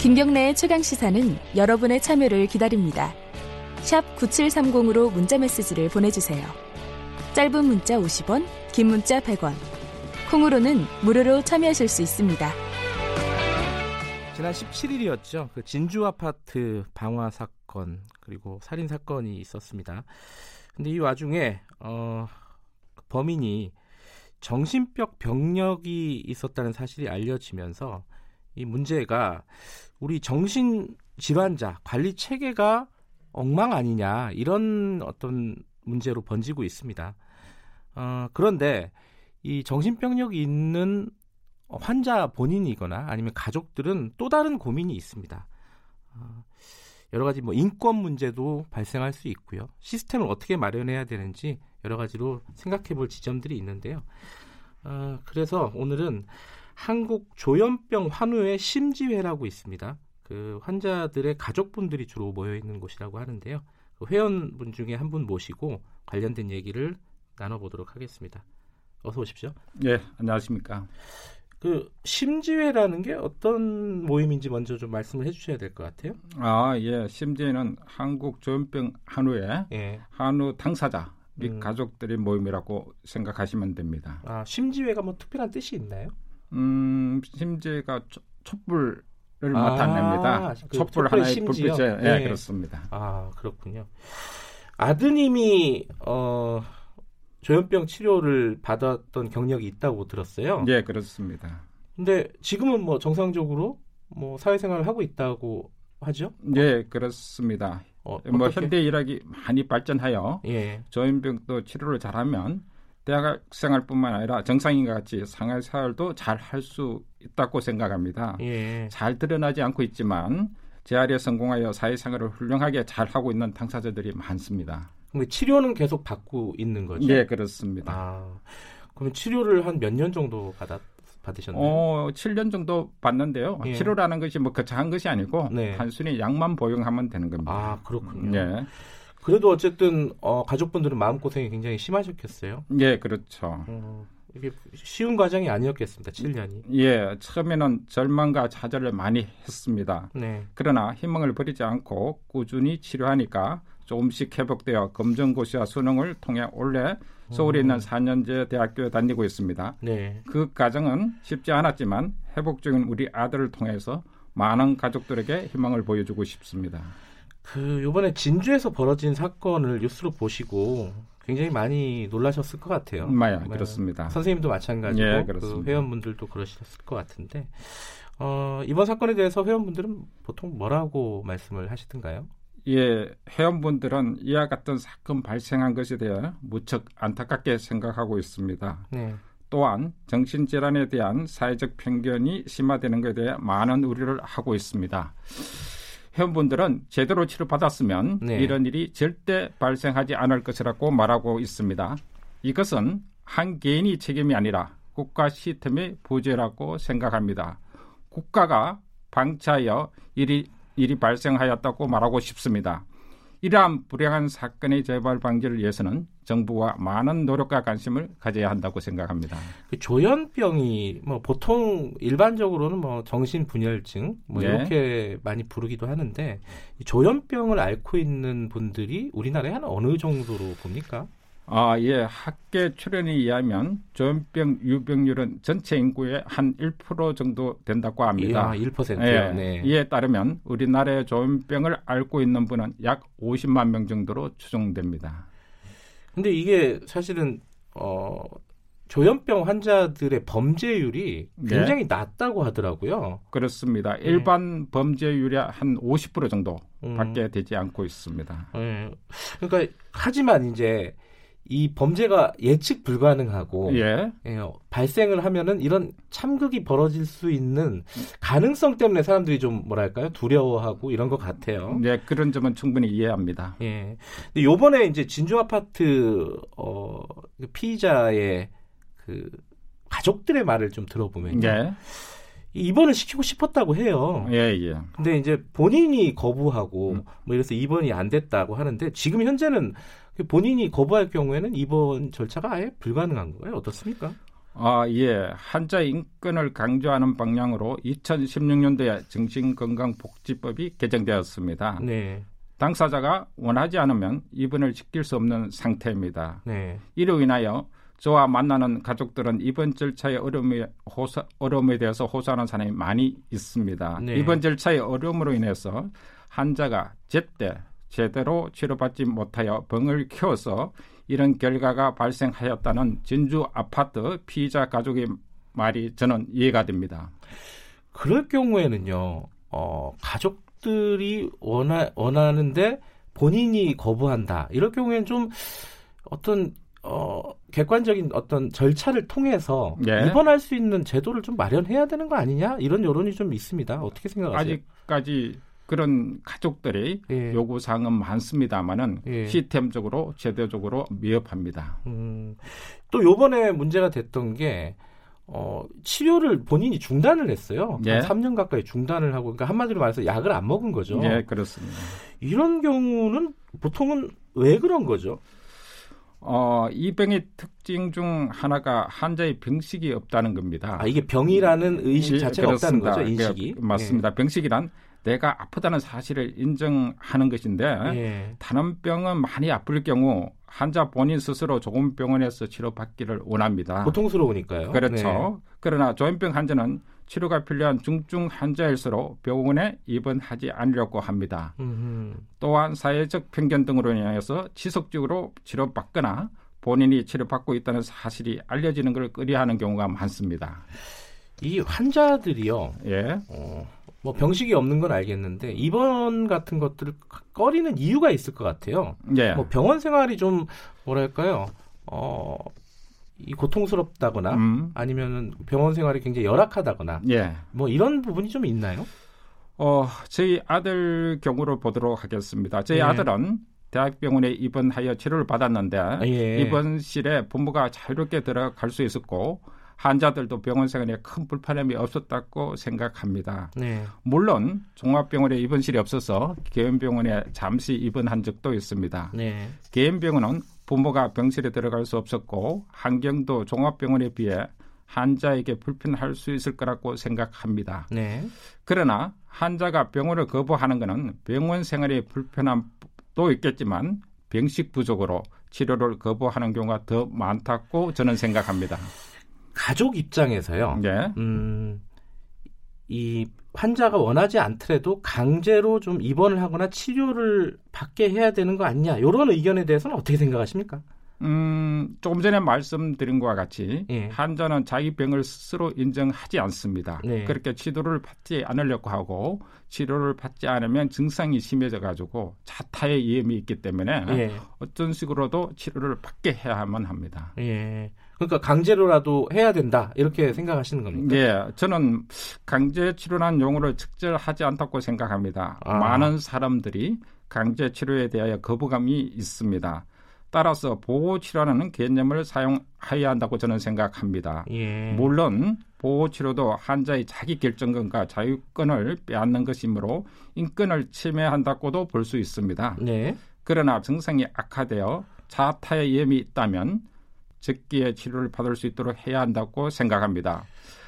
김경래의 최강 시사는 여러분의 참여를 기다립니다. 샵 9730으로 문자 메시지를 보내주세요. 짧은 문자 50원, 긴 문자 100원. 콩으로는 무료로 참여하실 수 있습니다. 지난 17일이었죠. 그 진주 아파트 방화 사건 그리고 살인 사건이 있었습니다. 근데 이 와중에 어, 범인이 정신병 병력이 있었다는 사실이 알려지면서 이 문제가 우리 정신 질환자 관리 체계가 엉망 아니냐 이런 어떤 문제로 번지고 있습니다. 어, 그런데 이 정신병력이 있는 환자 본인이거나 아니면 가족들은 또 다른 고민이 있습니다. 어, 여러 가지 뭐 인권 문제도 발생할 수 있고요. 시스템을 어떻게 마련해야 되는지 여러 가지로 생각해 볼 지점들이 있는데요. 어, 그래서 오늘은 한국 조현병 환우회 심지회라고 있습니다. 그 환자들의 가족분들이 주로 모여 있는 곳이라고 하는데요. 그 회원분 중에 한 분 모시고 관련된 얘기를 나눠보도록 하겠습니다. 어서 오십시오. 예, 안녕하십니까. 그 심지회라는 게 어떤 모임인지 먼저 좀 말씀을 해주셔야 될 것 같아요. 아, 예, 심지회는 한국 조현병 한우회 예. 한우 당사자 및 음. 가족들의 모임이라고 생각하시면 됩니다. 아, 심지회가 뭐 특별한 뜻이 있나요? 음, 심지회가 촛불 를 아, 나타냅니다. 그 촛불 하나의 심지요? 불빛에 네. 네, 그렇습니다. 아 그렇군요. 아드님이 어, 조현병 치료를 받았던 경력이 있다고 들었어요. 네, 그렇습니다. 근데 지금은 뭐 정상적으로 뭐 사회생활을 하고 있다고 하죠? 네, 그렇습니다. 어, 뭐 현대 의학이 많이 발전하여 예. 조현병도 치료를 잘하면 대학 생활뿐만 아니라 정상인과 같이 상해 생활도 잘 할 수 있다고 생각합니다. 예. 잘 드러나지 않고 있지만 재활에 성공하여 사회생활을 훌륭하게 잘 하고 있는 당사자들이 많습니다. 그럼 치료는 계속 받고 있는 거죠? 네, 그렇습니다. 아, 그럼 치료를 한 몇 년 정도 받았? 받으셨나요? 어, 7년 정도 받는데요. 예. 치료라는 것이 뭐 거창한 것이 아니고 네. 단순히 약만 보용하면 되는 겁니다. 아, 그렇군요. 네. 그래도 어쨌든 어, 가족분들은 마음고생이 굉장히 심하셨겠어요. 예, 그렇죠. 어, 이게 쉬운 과정이 아니었겠습니다. 7년이. 예, 처음에는 절망과 좌절을 많이 했습니다. 네. 그러나 희망을 버리지 않고 꾸준히 치료하니까 조금씩 회복되어 검정고시와 수능을 통해 올해 서울에 있는 4년제 대학교에 다니고 있습니다. 네. 그 과정은 쉽지 않았지만 회복 중인 우리 아들을 통해서 많은 가족들에게 희망을 보여주고 싶습니다. 그 요번에 진주에서 벌어진 사건을 뉴스로 보시고 굉장히 많이 놀라셨을 것 같아요. 맞아요. 네. 그렇습니다. 선생님도 마찬가지고 예, 그 회원분들도 그러셨을 것 같은데 어, 이번 사건에 대해서 회원분들은 보통 뭐라고 말씀을 하시던가요? 예, 회원분들은 이와 같은 사건 발생한 것에 대해 무척 안타깝게 생각하고 있습니다. 네. 또한 정신질환에 대한 사회적 편견이 심화되는 것에 대해 많은 우려를 하고 있습니다. 회원분들은 제대로 치료받았으면 네. 이런 일이 절대 발생하지 않을 것이라고 말하고 있습니다. 이것은 한 개인이 책임이 아니라 국가 시스템의 부재라고 생각합니다. 국가가 방치하여 일이, 일이 발생하였다고 말하고 싶습니다. 이러한 불행한 사건의 재발 방지를 위해서는 정부가 많은 노력과 관심을 가져야 한다고 생각합니다. 그 조현병이 뭐 보통 일반적으로는 뭐 정신 분열증 뭐 네. 이렇게 많이 부르기도 하는데 조현병을 앓고 있는 분들이 우리나라에 한 어느 정도로 봅니까? 아, 예. 학계 출연에 의하면 조현병 유병률은 전체 인구의 한 1% 정도 된다고 합니다. 예, 1%요. 예, 네. 이에 따르면 우리나라의 조현병을 앓고 있는 분은 약 50만 명 정도로 추정됩니다. 근데 이게 사실은 어 조현병 환자들의 범죄율이 네. 굉장히 네. 낮다고 하더라고요. 그렇습니다. 네. 일반 범죄율이 한 50% 정도 밖에 음. 되지 않고 있습니다. 네. 그러니까 하지만 이제 이 범죄가 예측 불가능하고 예. 예, 발생을 하면은 이런 참극이 벌어질 수 있는 가능성 때문에 사람들이 좀 뭐랄까요 두려워하고 이런 것 같아요. 네 그런 점은 충분히 이해합니다. 예. 근데 요번에 이제 진주 아파트 어 피의자의 그 가족들의 말을 좀 들어보면요. 예. 입원을 시키고 싶었다고 해요. 예, 예. 근데 이제 본인이 거부하고 음. 뭐 이래서 입원이 안 됐다고 하는데 지금 현재는 본인이 거부할 경우에는 입원 절차가 아예 불가능한 거예요. 어떻습니까? 아, 예. 환자 인권을 강조하는 방향으로 2016년도에 정신건강복지법이 개정되었습니다. 네. 당사자가 원하지 않으면 입원을 시킬 수 없는 상태입니다. 네. 이로 인하여 저와 만나는 가족들은 입원 절차의 어려움에, 호소, 어려움에 대해서 호소하는 사람이 많이 있습니다. 네. 입원 절차의 어려움으로 인해서 환자가 제때 제대로 치료받지 못하여 병을 키워서 이런 결과가 발생하였다는 진주 아파트 피의자 가족의 말이 저는 이해가 됩니다. 그럴 경우에는요, 어, 가족들이 원하, 원하는데 본인이 거부한다. 이럴 경우에는 좀 어떤 어, 객관적인 어떤 절차를 통해서 예. 입원할 수 있는 제도를 좀 마련해야 되는 거 아니냐 이런 여론이 좀 있습니다. 어떻게 생각하세요? 아직까지 그런 가족들의 예. 요구 사항은 많습니다만은 예. 시스템적으로 제도적으로 미흡합니다. 음, 또 요번에 문제가 됐던 게 어, 치료를 본인이 중단을 했어요. 예. 한 3년 가까이 중단을 하고, 그러니까 한마디로 말해서 약을 안 먹은 거죠. 예, 그렇습니다. 이런 경우는 보통은 왜 그런 거죠? 어, 이 병의 특징 중 하나가 환자의 병식이 없다는 겁니다. 아, 이게 병이라는 의식 예, 자체가 그렇습니다. 없다는 거죠, 인식이? 예, 맞습니다. 예. 병식이란 내가 아프다는 사실을 인정하는 것인데 예. 다른 병은 많이 아플 경우 환자 본인 스스로 좋은 병원에서 치료받기를 원합니다. 고통스러우니까요. 그렇죠. 네. 그러나 조현병 환자는 치료가 필요한 중증 환자일수록 병원에 입원하지 않으려고 합니다. 음흠. 또한 사회적 편견 등으로 인해서 지속적으로 치료받거나 본인이 치료받고 있다는 사실이 알려지는 걸 꺼려하는 경우가 많습니다. 이 환자들이요. 예. 어, 뭐 병식이 없는 건 알겠는데 입원 같은 것들을 꺼리는 이유가 있을 것 같아요. 예. 뭐 병원 생활이 좀 뭐랄까요? 어, 이 고통스럽다거나 음. 아니면은 병원 생활이 굉장히 열악하다거나 예. 뭐 이런 부분이 좀 있나요? 어, 저희 아들 경우를 보도록 하겠습니다. 저희 예. 아들은 대학병원에 입원하여 치료를 받았는데 예. 입원실에 부모가 자유롭게 들어갈 수 있었고 환자들도 병원 생활에 큰 불편함이 없었다고 생각합니다. 네. 물론 종합병원에 입원실이 없어서 개인병원에 잠시 입원한 적도 있습니다. 네. 개인병원은 부모가 병실에 들어갈 수 없었고 환경도 종합병원에 비해 환자에게 불편할 수 있을 거라고 생각합니다. 네. 그러나 환자가 병원을 거부하는 것은 병원 생활의 불편함도 있겠지만 병식 부족으로 치료를 거부하는 경우가 더 많다고 저는 생각합니다. 가족 입장에서요. 네. 음, 이 환자가 원하지 않더라도 강제로 좀 입원을 하거나 치료를 받게 해야 되는 거 아니냐 이런 의견에 대해서는 어떻게 생각하십니까? 음, 조금 전에 말씀드린 것과 같이 예. 환자는 자기 병을 스스로 인정하지 않습니다. 네. 그렇게 치료를 받지 않으려고 하고 치료를 받지 않으면 증상이 심해져 가지고 자타의 위험이 있기 때문에 예. 어떤 식으로도 치료를 받게 해야만 합니다. 예. 그러니까 강제로라도 해야 된다 이렇게 생각하시는 겁니까? 네, 저는 강제 치료란 용어를 적절하지 않다고 생각합니다. 아. 많은 사람들이 강제 치료에 대하여 거부감이 있습니다. 따라서 보호 치료라는 개념을 사용해야 한다고 저는 생각합니다. 예. 물론 보호 치료도 환자의 자기 결정권과 자유권을 빼앗는 것이므로 인권을 침해한다고도 볼 수 있습니다. 네. 그러나 증상이 악화되어 자타의 위험이 있다면 적기에 치료를 받을 수 있도록 해야 한다고 생각합니다.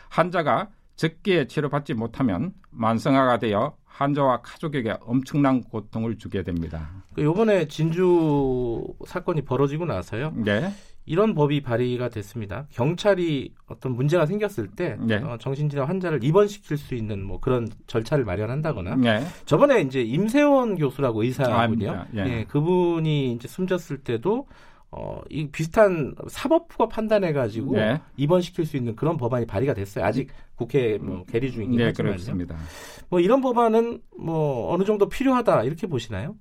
환자가 적기에 치료받지 못하면 만성화가 되어 환자와 가족에게 엄청난 고통을 주게 됩니다. 이번에 그 진주 사건이 벌어지고 나서요. 네. 이런 법이 발의가 됐습니다. 경찰이 어떤 문제가 생겼을 때 네. 어, 정신질환 환자를 입원시킬 수 있는 뭐 그런 절차를 마련한다거나 네. 저번에 이제 임세원 교수라고 의사군요. 아, 예. 예, 그분이 이제 숨졌을 때도 어, 이 비슷한 사법부가 판단해가지고 네. 입원시킬 수 있는 그런 법안이 발의가 됐어요. 아직 국회 뭐 계리 중이긴 네, 하지만요. 그렇습니다. 뭐 이런 법안은 뭐 어느 정도 필요하다 이렇게 보시나요?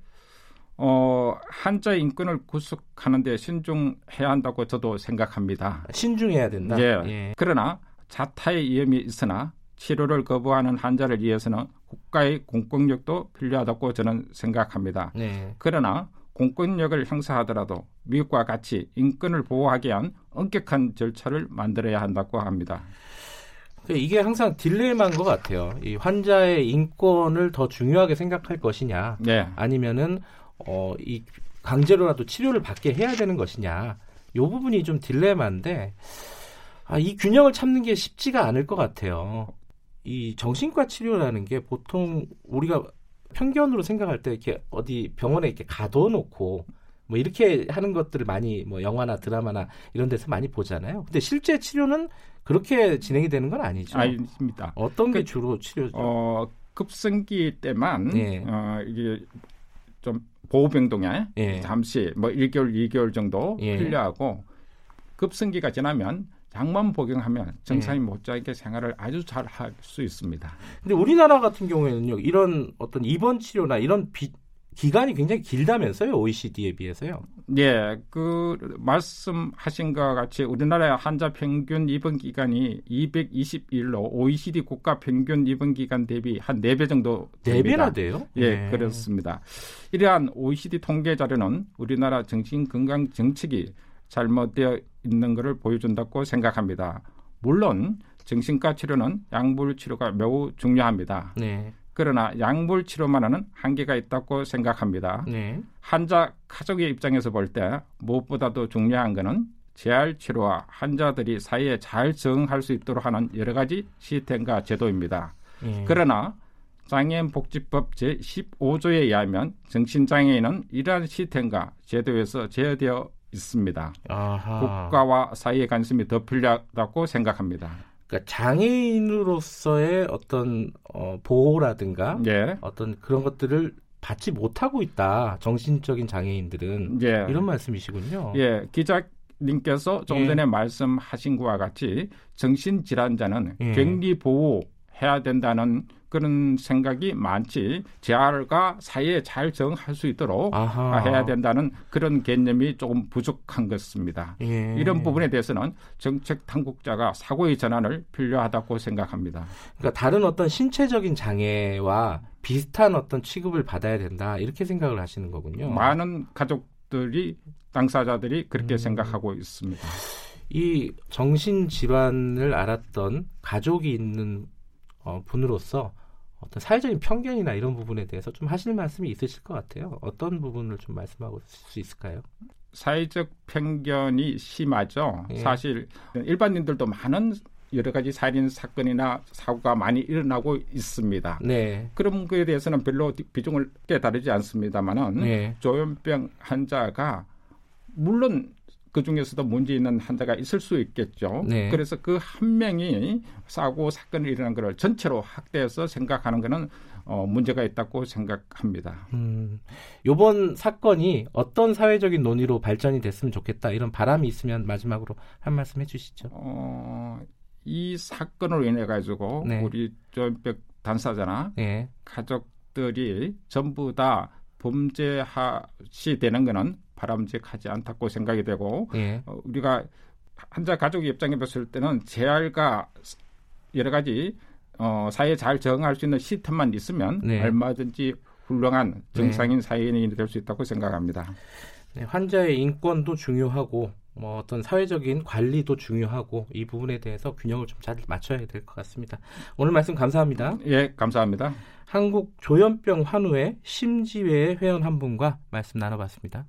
어, 한자 인권을 구속하는 데 신중해야 한다고 저도 생각합니다. 신중해야 된다. 예. 예. 그러나 자타의 위험이 있으나 치료를 거부하는 환자를 위해서는 국가의 공권력도 필요하다고 저는 생각합니다. 네. 그러나 공권력을 행사하더라도 미국과 같이 인권을 보호하기 위한 엄격한 절차를 만들어야 한다고 합니다. 그 이게 항상 딜레마인 것 같아요. 이 환자의 인권을 더 중요하게 생각할 것이냐, 네. 아니면은 어, 이 강제로라도 치료를 받게 해야 되는 것이냐, 요 부분이 좀 딜레마인데 아, 이 균형을 찾는 게 쉽지가 않을 것 같아요. 이 정신과 치료라는 게 보통 우리가 편견으로 생각할 때 이렇게 어디 병원에 이렇게 가둬놓고 뭐 이렇게 하는 것들을 많이 뭐 영화나 드라마나 이런 데서 많이 보잖아요. 근데 실제 치료는 그렇게 진행이 되는 건 아니죠. 아닙니다. 어떤 게 그, 주로 치료죠? 어, 급성기 때만 네. 어, 이게 좀 보호병동에 예. 잠시 뭐 1개월, 2개월 정도 예. 필요하고 급성기가 지나면 약만 복용하면 정상인 예. 못지않게 생활을 아주 잘 할 수 있습니다. 근데 우리나라 같은 경우에는요, 이런 어떤 입원 치료나 이런 비, 기간이 굉장히 길다면서요, OECD에 비해서요? 네, 그 말씀하신 것 같이 우리나라의 환자 평균 입원 기간이 221로 OECD 국가 평균 입원 기간 대비 한 4배 정도 됩니다. 4배나 돼요? 예, 네. 그렇습니다. 이러한 OECD 통계 자료는 우리나라 정신 건강 정책이 잘못되어 있는 것을 보여준다고 생각합니다. 물론 정신과 치료는 약물 치료가 매우 중요합니다. 네. 그러나 약물 치료만은 한계가 있다고 생각합니다. 네. 환자 가족의 입장에서 볼 때 무엇보다도 중요한 것은 재활 치료와 환자들이 사이에 잘 적응할 수 있도록 하는 여러 가지 시스템과 제도입니다. 네. 그러나 장애인 복지법 제 15조에 의하면 정신장애인은 이러한 시스템과 제도에서 제어되어 있습니다. 아하. 국가와 사이의 관심이 더 필요하다고 생각합니다. 그러니까 장애인으로서의 어떤 어, 보호라든가 예. 어떤 그런 것들을 받지 못하고 있다. 정신적인 장애인들은 예. 이런 말씀이시군요. 예, 기자님께서 좀 예. 전에 말씀하신 것과 같이 정신질환자는 예. 격리 보호 해야 된다는 그런 생각이 많지 재활과 사회에 잘 적응할 수 있도록 아하. 해야 된다는 그런 개념이 조금 부족한 것입니다. 예. 이런 부분에 대해서는 정책 당국자가 사고의 전환을 필요하다고 생각합니다. 그러니까 다른 어떤 신체적인 장애와 비슷한 어떤 취급을 받아야 된다 이렇게 생각을 하시는 거군요. 많은 가족들이 당사자들이 그렇게 음. 생각하고 있습니다. 이 정신 질환을 알았던 가족이 있는 어, 분으로서 어떤 사회적인 편견이나 이런 부분에 대해서 좀 하실 말씀이 있으실 것 같아요. 어떤 부분을 좀 말씀하고 수 있을까요? 사회적 편견이 심하죠. 예. 사실 일반인들도 많은 여러 가지 살인 사건이나 사고가 많이 일어나고 있습니다. 네. 그런 거에 대해서는 별로 비중을 깨다르지 않습니다만은 네. 조현병 환자가 물론 그 중에서도 문제 있는 환자가 있을 수 있겠죠. 네. 그래서 그 한 명이 사고 사건을 일어난 것을 전체로 확대해서 생각하는 것은 어, 문제가 있다고 생각합니다. 음, 이번 사건이 어떤 사회적인 논의로 발전이 됐으면 좋겠다 이런 바람이 있으면 마지막으로 한 말씀 해주시죠. 어, 이 사건으로 인해 가지고 네. 우리 조현백 단사자나 네. 가족들이 전부 다 범죄하시 되는 것은 바람직하지 않다고 생각이 되고 예. 어, 우리가 환자 가족 입장에 봤을 때는 재활과 여러 가지 어, 사회에 잘 적응할 수 있는 시스템만 있으면 네. 얼마든지 훌륭한 정상인 네. 사회인이 될 수 있다고 생각합니다. 네, 환자의 인권도 중요하고 뭐 어떤 사회적인 관리도 중요하고 이 부분에 대해서 균형을 좀 잘 맞춰야 될 것 같습니다. 오늘 말씀 감사합니다. 예, 감사합니다. 한국 조현병 환우회 심지회 회원 한 분과 말씀 나눠봤습니다.